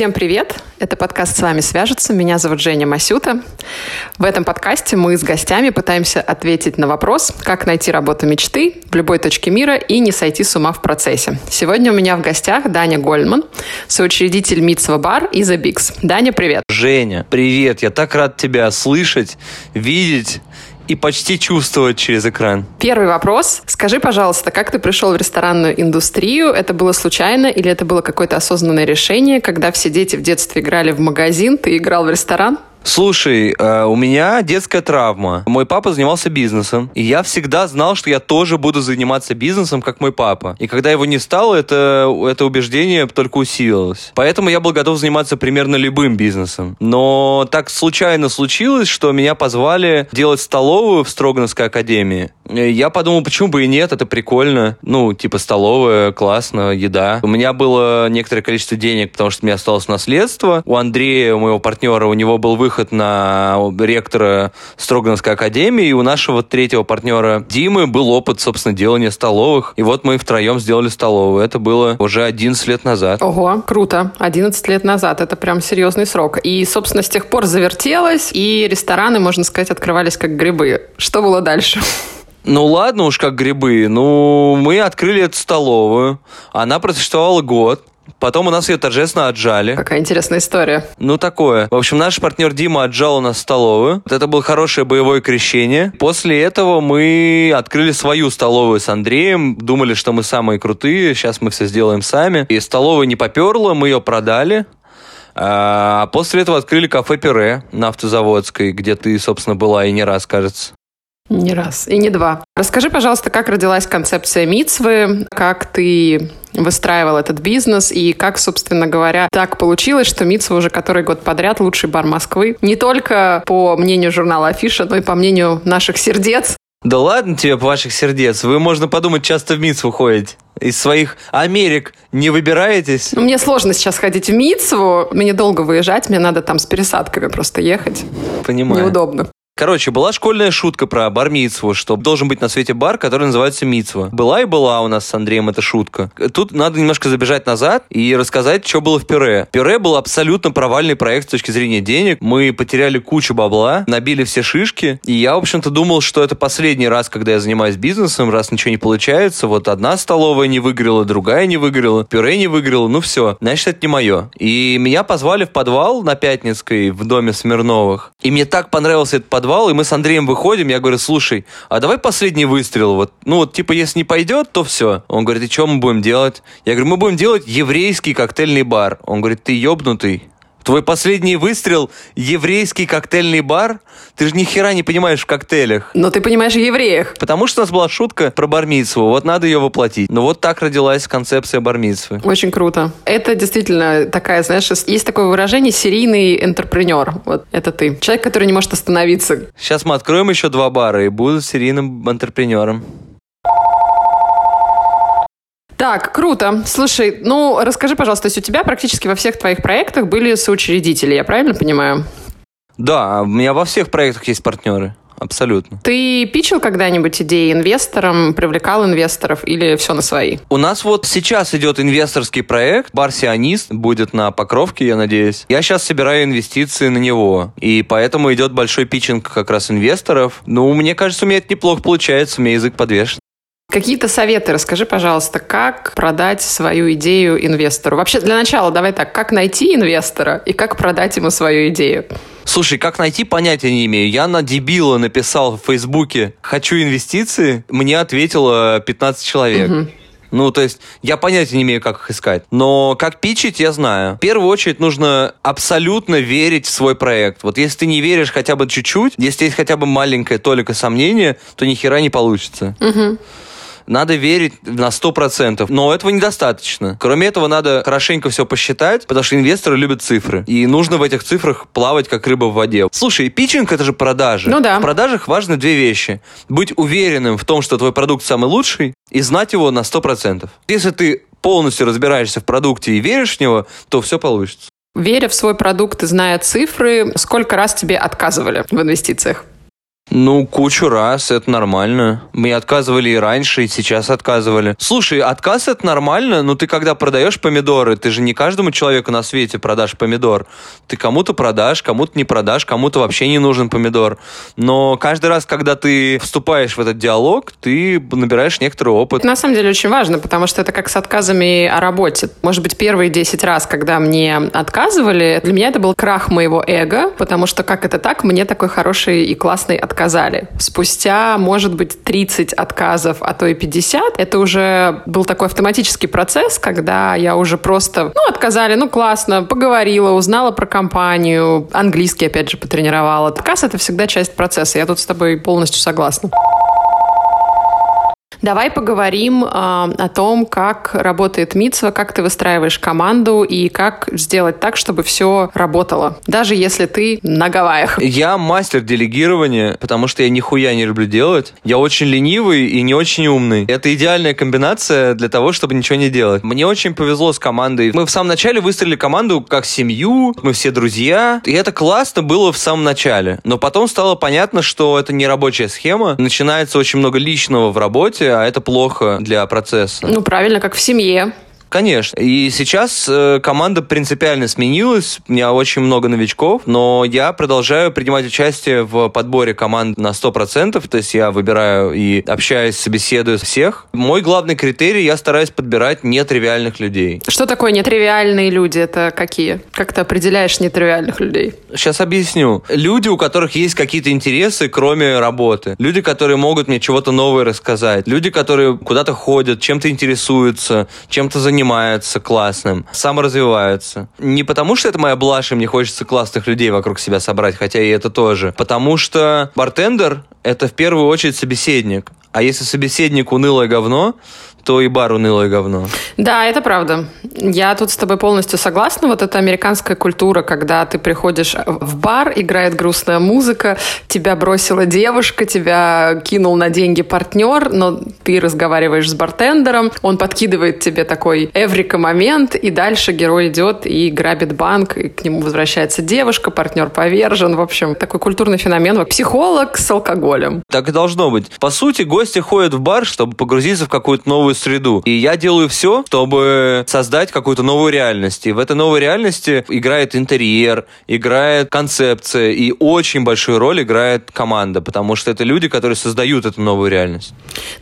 Всем привет! Это подкаст «С вами свяжется». Меня зовут Женя Масюта. В этом подкасте мы с гостями пытаемся ответить на вопрос, как найти работу мечты в любой точке мира и не сойти с ума в процессе. Сегодня у меня в гостях Даня Гольман, соучредитель Митсва Бар и The Bigs. Даня, привет! Женя, привет! Я так рад тебя слышать, видеть и почти чувствовать через экран. Первый вопрос. Скажи, пожалуйста, как ты пришел в ресторанную индустрию? Это было случайно или это было какое-то осознанное решение, когда все дети в детстве играли в магазин, ты играл в ресторан? Слушай, э, у меня детская травма. Мой папа занимался бизнесом, и я всегда знал, что я тоже буду заниматься бизнесом, как мой папа. И когда его не стало, это, это убеждение только усилилось. Поэтому я был готов заниматься примерно любым бизнесом. Но так случайно случилось, что меня позвали делать столовую в Строгановской академии. Я подумал, почему бы и нет, это прикольно. Ну, типа столовая, классно, еда. У меня было некоторое количество денег, потому что мне осталось наследство. У Андрея, у моего партнера, у него был выход выход на ректора Строгановской академии, и у нашего третьего партнера Димы был опыт, собственно, делания столовых. И вот мы втроем сделали столовую. Это было уже 11 лет назад. Ого, круто. 11 лет назад. Это прям серьезный срок. И, собственно, с тех пор завертелось, и рестораны, можно сказать, открывались как грибы. Что было дальше? Ну ладно уж, как грибы. Ну, мы открыли эту столовую. Она просуществовала год. Потом у нас ее торжественно отжали. Какая интересная история. Ну, такое. В общем, наш партнер Дима отжал у нас столовую. Вот это было хорошее боевое крещение. После этого мы открыли свою столовую с Андреем. Думали, что мы самые крутые. Сейчас мы все сделаем сами. И столовая не поперла, мы ее продали. А после этого открыли кафе «Пюре» на Автозаводской, где ты, собственно, была и не раз, кажется. Не раз и не два. Расскажи, пожалуйста, как родилась концепция Мицвы, как ты выстраивал этот бизнес и как, собственно говоря, так получилось, что Митсва уже который год подряд лучший бар Москвы. Не только по мнению журнала Афиша, но и по мнению наших сердец. Да ладно тебе, ваших сердец. Вы, можно подумать, часто в Митсву ходите. Из своих Америк не выбираетесь? Ну, мне сложно сейчас ходить в Митсву. Мне долго выезжать, мне надо там с пересадками просто ехать. Понимаю. Неудобно. Короче, была школьная шутка про бар что должен быть на свете бар, который называется Мицва. Была и была у нас с Андреем эта шутка. Тут надо немножко забежать назад и рассказать, что было в пюре. Пюре был абсолютно провальный проект с точки зрения денег. Мы потеряли кучу бабла, набили все шишки. И я, в общем-то, думал, что это последний раз, когда я занимаюсь бизнесом, раз ничего не получается. Вот одна столовая не выиграла, другая не выиграла, пюре не выиграла, ну все, значит, это не мое. И меня позвали в подвал на Пятницкой в доме Смирновых. И мне так понравился этот подвал, подвал, и мы с Андреем выходим, я говорю, слушай, а давай последний выстрел, вот, ну вот, типа, если не пойдет, то все. Он говорит, и что мы будем делать? Я говорю, мы будем делать еврейский коктейльный бар. Он говорит, ты ебнутый? Твой последний выстрел – еврейский коктейльный бар? Ты же ни хера не понимаешь в коктейлях. Но ты понимаешь в евреях. Потому что у нас была шутка про бармицу. Вот надо ее воплотить. Ну вот так родилась концепция бармицвы. Очень круто. Это действительно такая, знаешь, есть такое выражение «серийный интерпренер». Вот это ты. Человек, который не может остановиться. Сейчас мы откроем еще два бара и буду серийным интерпренером. Так, круто. Слушай, ну расскажи, пожалуйста, то есть у тебя практически во всех твоих проектах были соучредители, я правильно понимаю? Да, у меня во всех проектах есть партнеры. Абсолютно. Ты пичил когда-нибудь идеи инвесторам, привлекал инвесторов или все на свои? У нас вот сейчас идет инвесторский проект. Бар Сионист будет на Покровке, я надеюсь. Я сейчас собираю инвестиции на него. И поэтому идет большой питчинг как раз инвесторов. Ну, мне кажется, у меня это неплохо получается. У меня язык подвешен. Какие-то советы расскажи, пожалуйста, как продать свою идею инвестору? Вообще, для начала давай так, как найти инвестора и как продать ему свою идею? Слушай, как найти, понятия не имею. Я на дебила написал в Фейсбуке «Хочу инвестиции», мне ответило 15 человек. Угу. Ну, то есть, я понятия не имею, как их искать. Но как пичить, я знаю. В первую очередь нужно абсолютно верить в свой проект. Вот если ты не веришь хотя бы чуть-чуть, если есть хотя бы маленькое толика сомнения, то ни хера не получится. Угу надо верить на 100%. Но этого недостаточно. Кроме этого, надо хорошенько все посчитать, потому что инвесторы любят цифры. И нужно в этих цифрах плавать, как рыба в воде. Слушай, питчинг — это же продажи. Ну да. В продажах важны две вещи. Быть уверенным в том, что твой продукт самый лучший, и знать его на 100%. Если ты полностью разбираешься в продукте и веришь в него, то все получится. Веря в свой продукт и зная цифры, сколько раз тебе отказывали в инвестициях? Ну, кучу раз, это нормально. Мы отказывали и раньше, и сейчас отказывали. Слушай, отказ это нормально, но ты когда продаешь помидоры, ты же не каждому человеку на свете продашь помидор. Ты кому-то продашь, кому-то не продашь, кому-то вообще не нужен помидор. Но каждый раз, когда ты вступаешь в этот диалог, ты набираешь некоторый опыт. На самом деле очень важно, потому что это как с отказами о работе. Может быть, первые 10 раз, когда мне отказывали, для меня это был крах моего эго, потому что как это так, мне такой хороший и классный отказ отказали. Спустя, может быть, 30 отказов, а то и 50, это уже был такой автоматический процесс, когда я уже просто, ну, отказали, ну, классно, поговорила, узнала про компанию, английский, опять же, потренировала. Отказ — это всегда часть процесса. Я тут с тобой полностью согласна. Давай поговорим э, о том, как работает Митсва, как ты выстраиваешь команду и как сделать так, чтобы все работало, даже если ты на Гавайях. Я мастер делегирования, потому что я нихуя не люблю делать. Я очень ленивый и не очень умный. Это идеальная комбинация для того, чтобы ничего не делать. Мне очень повезло с командой. Мы в самом начале выстроили команду как семью, мы все друзья, и это классно было в самом начале. Но потом стало понятно, что это не рабочая схема. Начинается очень много личного в работе, а это плохо для процесса. Ну, правильно, как в семье. Конечно. И сейчас э, команда принципиально сменилась. У меня очень много новичков, но я продолжаю принимать участие в подборе команд на 100%. То есть я выбираю и общаюсь, собеседую всех. Мой главный критерий, я стараюсь подбирать нетривиальных людей. Что такое нетривиальные люди? Это какие? Как ты определяешь нетривиальных людей? Сейчас объясню. Люди, у которых есть какие-то интересы, кроме работы. Люди, которые могут мне чего-то новое рассказать. Люди, которые куда-то ходят, чем-то интересуются, чем-то занимаются занимаются классным, саморазвиваются. Не потому, что это моя блажь, и мне хочется классных людей вокруг себя собрать, хотя и это тоже. Потому что бартендер — это в первую очередь собеседник. А если собеседник унылое говно, то и бар унылое говно. Да, это правда. Я тут с тобой полностью согласна. Вот эта американская культура, когда ты приходишь в бар, играет грустная музыка, тебя бросила девушка, тебя кинул на деньги партнер, но ты разговариваешь с бартендером, он подкидывает тебе такой эврика момент, и дальше герой идет и грабит банк, и к нему возвращается девушка, партнер повержен. В общем, такой культурный феномен. Психолог с алкоголем. Так и должно быть. По сути, гости ходят в бар, чтобы погрузиться в какую-то новую новую среду. И я делаю все, чтобы создать какую-то новую реальность. И в этой новой реальности играет интерьер, играет концепция, и очень большую роль играет команда, потому что это люди, которые создают эту новую реальность.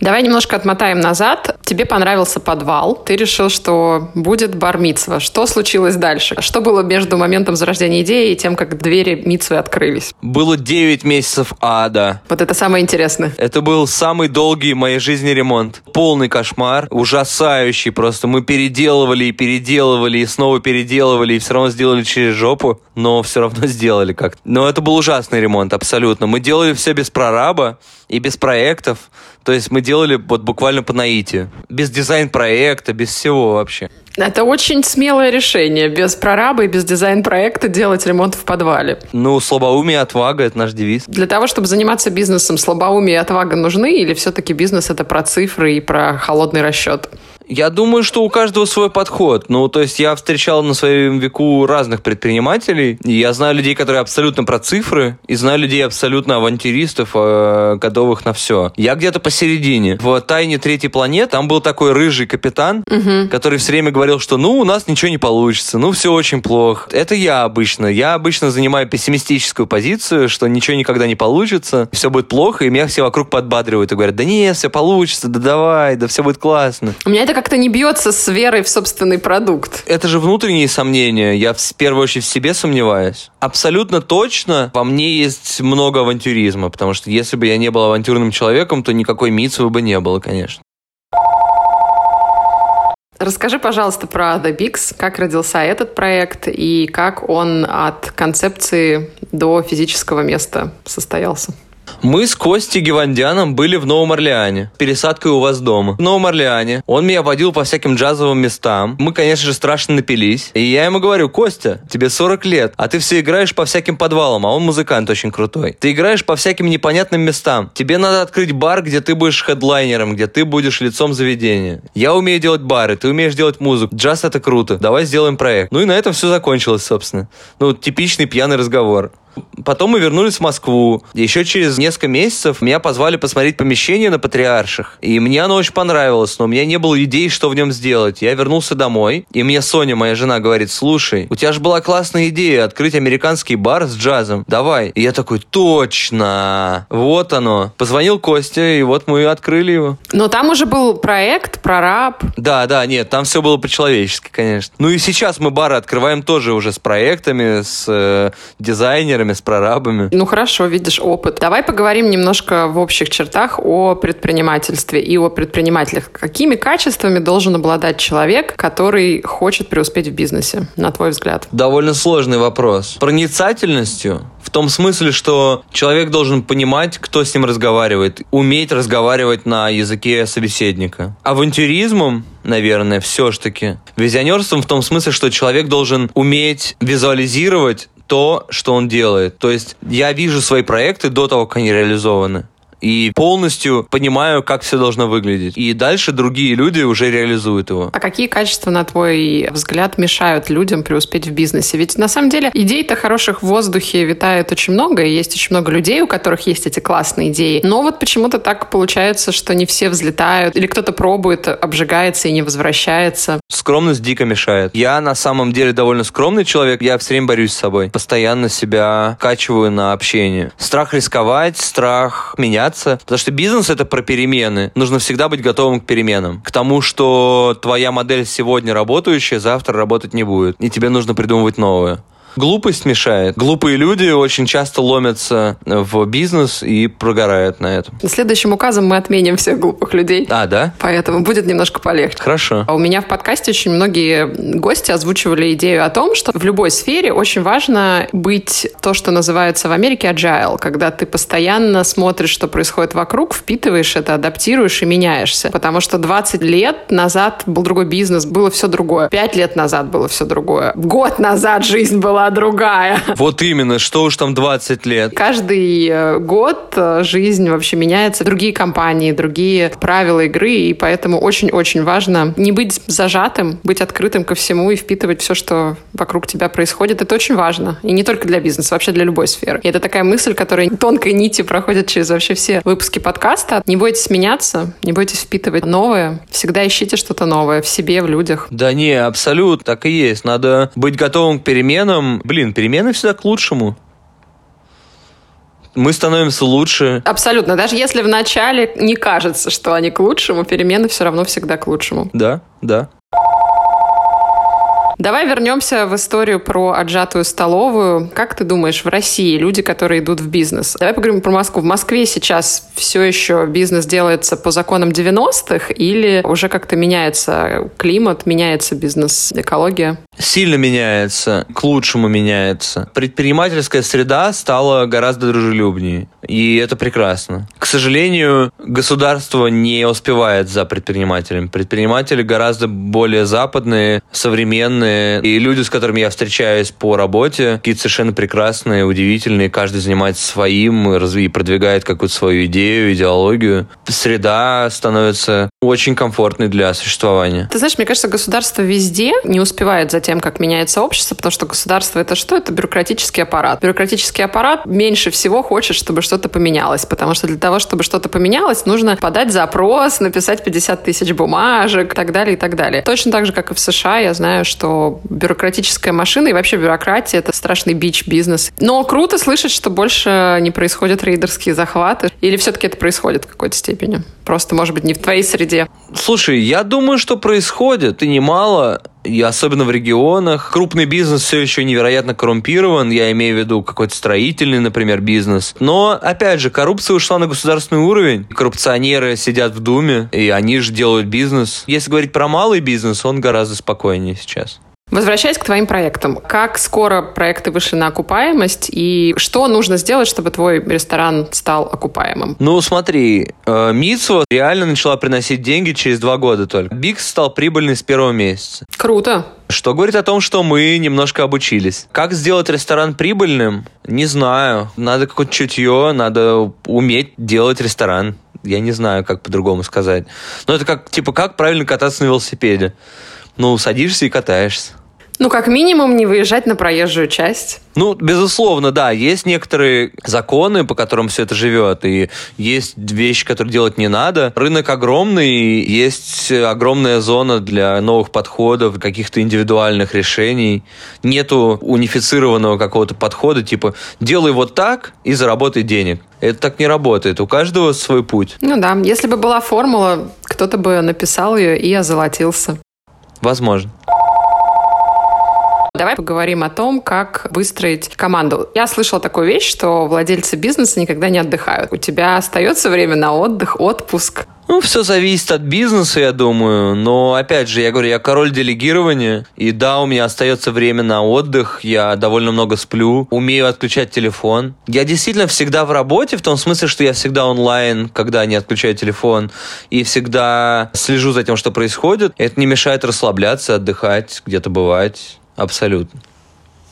Давай немножко отмотаем назад. Тебе понравился подвал, ты решил, что будет бар -митсва. Что случилось дальше? Что было между моментом зарождения идеи и тем, как двери Митсвы открылись? Было 9 месяцев ада. Вот это самое интересное. Это был самый долгий в моей жизни ремонт. Полный кошмар кошмар, ужасающий просто. Мы переделывали и переделывали, и снова переделывали, и все равно сделали через жопу, но все равно сделали как -то. Но это был ужасный ремонт, абсолютно. Мы делали все без прораба и без проектов. То есть мы делали вот буквально по наитию. Без дизайн-проекта, без всего вообще. Это очень смелое решение. Без прораба и без дизайн-проекта делать ремонт в подвале. Ну, слабоумие и отвага – это наш девиз. Для того, чтобы заниматься бизнесом, слабоумие и отвага нужны? Или все-таки бизнес – это про цифры и про холодный расчет? Я думаю, что у каждого свой подход. Ну, то есть я встречал на своем веку разных предпринимателей. И я знаю людей, которые абсолютно про цифры, и знаю людей абсолютно авантюристов, э, готовых на все. Я где-то посередине. В «Тайне третьей планеты» там был такой рыжий капитан, угу. который все время говорил, что ну, у нас ничего не получится, ну, все очень плохо. Это я обычно. Я обычно занимаю пессимистическую позицию, что ничего никогда не получится, все будет плохо, и меня все вокруг подбадривают и говорят, да нет, все получится, да давай, да все будет классно. У меня это как-то не бьется с верой в собственный продукт. Это же внутренние сомнения. Я в первую очередь в себе сомневаюсь. Абсолютно точно во мне есть много авантюризма, потому что если бы я не был авантюрным человеком, то никакой Митсвы бы не было, конечно. Расскажи, пожалуйста, про The Bigs, как родился этот проект и как он от концепции до физического места состоялся. Мы с Костей Гевандяном были в Новом Орлеане. Пересадкой у вас дома. В Новом Орлеане. Он меня водил по всяким джазовым местам. Мы, конечно же, страшно напились. И я ему говорю, Костя, тебе 40 лет, а ты все играешь по всяким подвалам, а он музыкант очень крутой. Ты играешь по всяким непонятным местам. Тебе надо открыть бар, где ты будешь хедлайнером, где ты будешь лицом заведения. Я умею делать бары, ты умеешь делать музыку. Джаз это круто. Давай сделаем проект. Ну и на этом все закончилось, собственно. Ну, типичный пьяный разговор. Потом мы вернулись в Москву. Еще через несколько месяцев меня позвали посмотреть помещение на Патриарших. И мне оно очень понравилось, но у меня не было идей, что в нем сделать. Я вернулся домой, и мне Соня, моя жена, говорит, слушай, у тебя же была классная идея открыть американский бар с джазом. Давай. И я такой, точно. Вот оно. Позвонил Костя, и вот мы открыли его. Но там уже был проект, прораб. Да, да, нет, там все было по-человечески, конечно. Ну и сейчас мы бары открываем тоже уже с проектами, с э, дизайнерами, с прорабами. Ну хорошо, видишь опыт. Давай поговорим немножко в общих чертах о предпринимательстве и о предпринимателях. Какими качествами должен обладать человек, который хочет преуспеть в бизнесе, на твой взгляд? Довольно сложный вопрос. Проницательностью, в том смысле, что человек должен понимать, кто с ним разговаривает, уметь разговаривать на языке собеседника. Авантюризмом, наверное, все-таки. Визионерством в том смысле, что человек должен уметь визуализировать то, что он делает. То есть я вижу свои проекты до того, как они реализованы и полностью понимаю, как все должно выглядеть. И дальше другие люди уже реализуют его. А какие качества, на твой взгляд, мешают людям преуспеть в бизнесе? Ведь на самом деле идей-то хороших в воздухе витает очень много, и есть очень много людей, у которых есть эти классные идеи. Но вот почему-то так получается, что не все взлетают, или кто-то пробует, обжигается и не возвращается. Скромность дико мешает. Я на самом деле довольно скромный человек, я все время борюсь с собой. Постоянно себя качиваю на общение. Страх рисковать, страх меня меняться, потому что бизнес это про перемены. Нужно всегда быть готовым к переменам. К тому, что твоя модель сегодня работающая, завтра работать не будет. И тебе нужно придумывать новое. Глупость мешает. Глупые люди очень часто ломятся в бизнес и прогорают на этом. Следующим указом мы отменим всех глупых людей. А, да? Поэтому будет немножко полегче. Хорошо. А у меня в подкасте очень многие гости озвучивали идею о том, что в любой сфере очень важно быть то, что называется в Америке agile, когда ты постоянно смотришь, что происходит вокруг, впитываешь это, адаптируешь и меняешься. Потому что 20 лет назад был другой бизнес, было все другое. 5 лет назад было все другое. Год назад жизнь была другая. Вот именно, что уж там 20 лет. Каждый э, год э, жизнь вообще меняется. Другие компании, другие правила игры, и поэтому очень-очень важно не быть зажатым, быть открытым ко всему и впитывать все, что вокруг тебя происходит. Это очень важно. И не только для бизнеса, вообще для любой сферы. И это такая мысль, которая тонкой нити проходит через вообще все выпуски подкаста. Не бойтесь меняться, не бойтесь впитывать новое. Всегда ищите что-то новое в себе, в людях. Да не, абсолютно так и есть. Надо быть готовым к переменам, блин, перемены всегда к лучшему. Мы становимся лучше. Абсолютно. Даже если в начале не кажется, что они к лучшему, перемены все равно всегда к лучшему. Да, да. Давай вернемся в историю про отжатую столовую. Как ты думаешь, в России люди, которые идут в бизнес? Давай поговорим про Москву. В Москве сейчас все еще бизнес делается по законам 90-х или уже как-то меняется климат, меняется бизнес, экология? Сильно меняется, к лучшему меняется. Предпринимательская среда стала гораздо дружелюбнее, и это прекрасно. К сожалению, государство не успевает за предпринимателями. Предприниматели гораздо более западные, современные, прекрасные, и люди, с которыми я встречаюсь по работе, какие-то совершенно прекрасные, удивительные, каждый занимается своим и продвигает какую-то свою идею, идеологию. Среда становится очень комфортной для существования. Ты знаешь, мне кажется, государство везде не успевает за тем, как меняется общество, потому что государство это что? Это бюрократический аппарат. Бюрократический аппарат меньше всего хочет, чтобы что-то поменялось, потому что для того, чтобы что-то поменялось, нужно подать запрос, написать 50 тысяч бумажек и так далее, и так далее. Точно так же, как и в США, я знаю, что бюрократическая машина и вообще бюрократия — это страшный бич бизнес. Но круто слышать, что больше не происходят рейдерские захваты. Или все-таки это происходит в какой-то степени? Просто, может быть, не в твоей среде. Слушай, я думаю, что происходит, и немало и особенно в регионах. Крупный бизнес все еще невероятно коррумпирован, я имею в виду какой-то строительный, например, бизнес. Но, опять же, коррупция ушла на государственный уровень. Коррупционеры сидят в Думе, и они же делают бизнес. Если говорить про малый бизнес, он гораздо спокойнее сейчас. Возвращаясь к твоим проектам, как скоро проекты вышли на окупаемость и что нужно сделать, чтобы твой ресторан стал окупаемым? Ну, смотри, э, Митсва реально начала приносить деньги через два года только. Бикс стал прибыльный с первого месяца. Круто. Что говорит о том, что мы немножко обучились. Как сделать ресторан прибыльным? Не знаю. Надо какое-то чутье, надо уметь делать ресторан. Я не знаю, как по-другому сказать. Но это как, типа, как правильно кататься на велосипеде? Ну, садишься и катаешься. Ну, как минимум, не выезжать на проезжую часть. Ну, безусловно, да, есть некоторые законы, по которым все это живет, и есть вещи, которые делать не надо. Рынок огромный, есть огромная зона для новых подходов, каких-то индивидуальных решений. Нету унифицированного какого-то подхода, типа делай вот так и заработай денег. Это так не работает. У каждого свой путь. Ну да, если бы была формула, кто-то бы написал ее и озолотился. Возможно. Давай поговорим о том, как выстроить команду. Я слышала такую вещь, что владельцы бизнеса никогда не отдыхают. У тебя остается время на отдых, отпуск? Ну, все зависит от бизнеса, я думаю. Но, опять же, я говорю, я король делегирования. И да, у меня остается время на отдых. Я довольно много сплю. Умею отключать телефон. Я действительно всегда в работе, в том смысле, что я всегда онлайн, когда не отключаю телефон. И всегда слежу за тем, что происходит. Это не мешает расслабляться, отдыхать, где-то бывать. Абсолютно.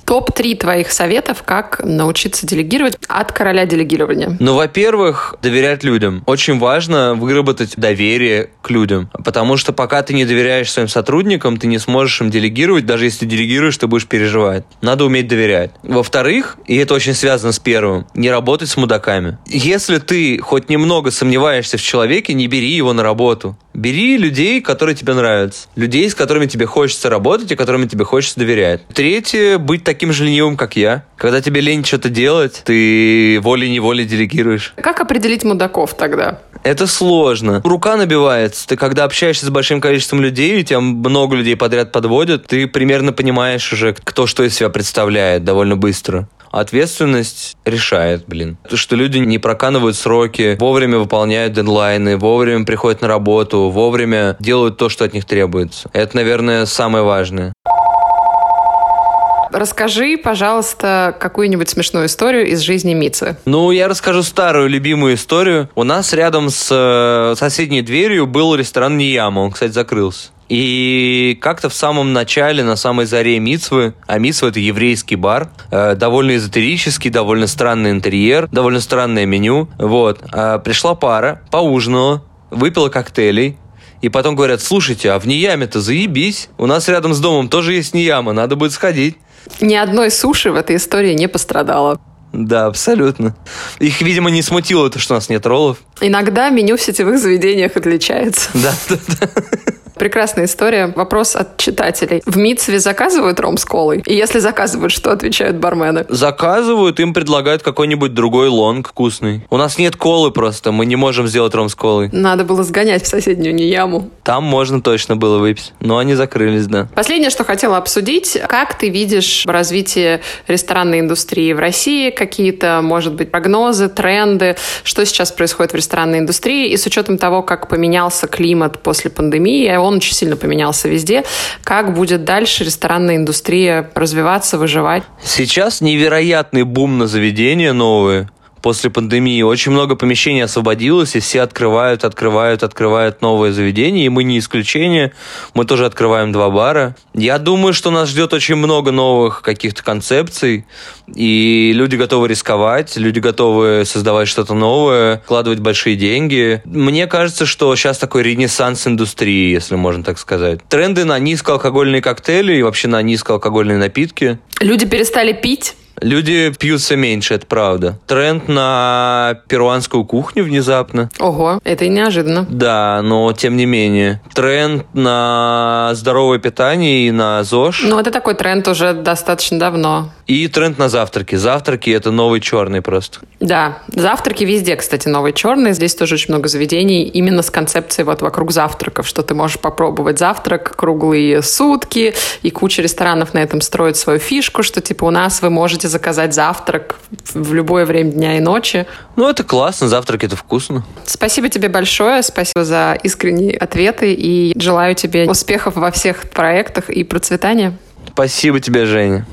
Топ-3 твоих советов, как научиться делегировать от короля делегирования. Ну, во-первых, доверять людям. Очень важно выработать доверие к людям. Потому что пока ты не доверяешь своим сотрудникам, ты не сможешь им делегировать. Даже если делегируешь, ты будешь переживать. Надо уметь доверять. Во-вторых, и это очень связано с первым, не работать с мудаками. Если ты хоть немного сомневаешься в человеке, не бери его на работу. Бери людей, которые тебе нравятся. Людей, с которыми тебе хочется работать и которыми тебе хочется доверять. Третье, быть таким же ленивым, как я. Когда тебе лень что-то делать, ты волей-неволей делегируешь. Как определить мудаков тогда? Это сложно. Рука набивается. Ты когда общаешься с большим количеством людей, и тебя много людей подряд подводят, ты примерно понимаешь уже, кто что из себя представляет довольно быстро. Ответственность решает, блин. То, что люди не проканывают сроки, вовремя выполняют дедлайны, вовремя приходят на работу, вовремя делают то, что от них требуется. Это, наверное, самое важное. Расскажи, пожалуйста, какую-нибудь смешную историю из жизни Мицы. Ну, я расскажу старую любимую историю. У нас рядом с э, соседней дверью был ресторан Нияма. Он, кстати, закрылся. И как-то в самом начале, на самой заре Мицвы, а Мицва это еврейский бар, э, довольно эзотерический, довольно странный интерьер, довольно странное меню. Вот. Э, пришла пара, поужинала, выпила коктейлей, и потом говорят, слушайте, а в Нияме-то заебись. У нас рядом с домом тоже есть Нияма, надо будет сходить. Ни одной суши в этой истории не пострадало. Да, абсолютно. Их, видимо, не смутило то, что у нас нет роллов. Иногда меню в сетевых заведениях отличается. Да, да, да. Прекрасная история. Вопрос от читателей. В Митсве заказывают ром с колой? И если заказывают, что отвечают бармены? Заказывают, им предлагают какой-нибудь другой лонг вкусный. У нас нет колы просто, мы не можем сделать ром с колой. Надо было сгонять в соседнюю Неяму. Там можно точно было выпить, но они закрылись, да. Последнее, что хотела обсудить. Как ты видишь развитие ресторанной индустрии в России? Какие-то, может быть, прогнозы, тренды? Что сейчас происходит в ресторанной индустрии? И с учетом того, как поменялся климат после пандемии, он очень сильно поменялся везде. Как будет дальше ресторанная индустрия развиваться, выживать? Сейчас невероятный бум на заведения новые после пандемии очень много помещений освободилось, и все открывают, открывают, открывают новые заведения, и мы не исключение. Мы тоже открываем два бара. Я думаю, что нас ждет очень много новых каких-то концепций, и люди готовы рисковать, люди готовы создавать что-то новое, вкладывать большие деньги. Мне кажется, что сейчас такой ренессанс индустрии, если можно так сказать. Тренды на низкоалкогольные коктейли и вообще на низкоалкогольные напитки. Люди перестали пить? Люди пьют все меньше, это правда. Тренд на перуанскую кухню внезапно. Ого, это и неожиданно. Да, но тем не менее. Тренд на здоровое питание и на ЗОЖ. Ну, это такой тренд уже достаточно давно. И тренд на завтраки. Завтраки – это новый черный просто. Да, завтраки везде, кстати, новый черный. Здесь тоже очень много заведений именно с концепцией вот вокруг завтраков, что ты можешь попробовать завтрак круглые сутки, и куча ресторанов на этом строит свою фишку, что типа у нас вы можете заказать завтрак в любое время дня и ночи. Ну, это классно, завтрак это вкусно. Спасибо тебе большое, спасибо за искренние ответы, и желаю тебе успехов во всех проектах и процветания. Спасибо тебе, Женя.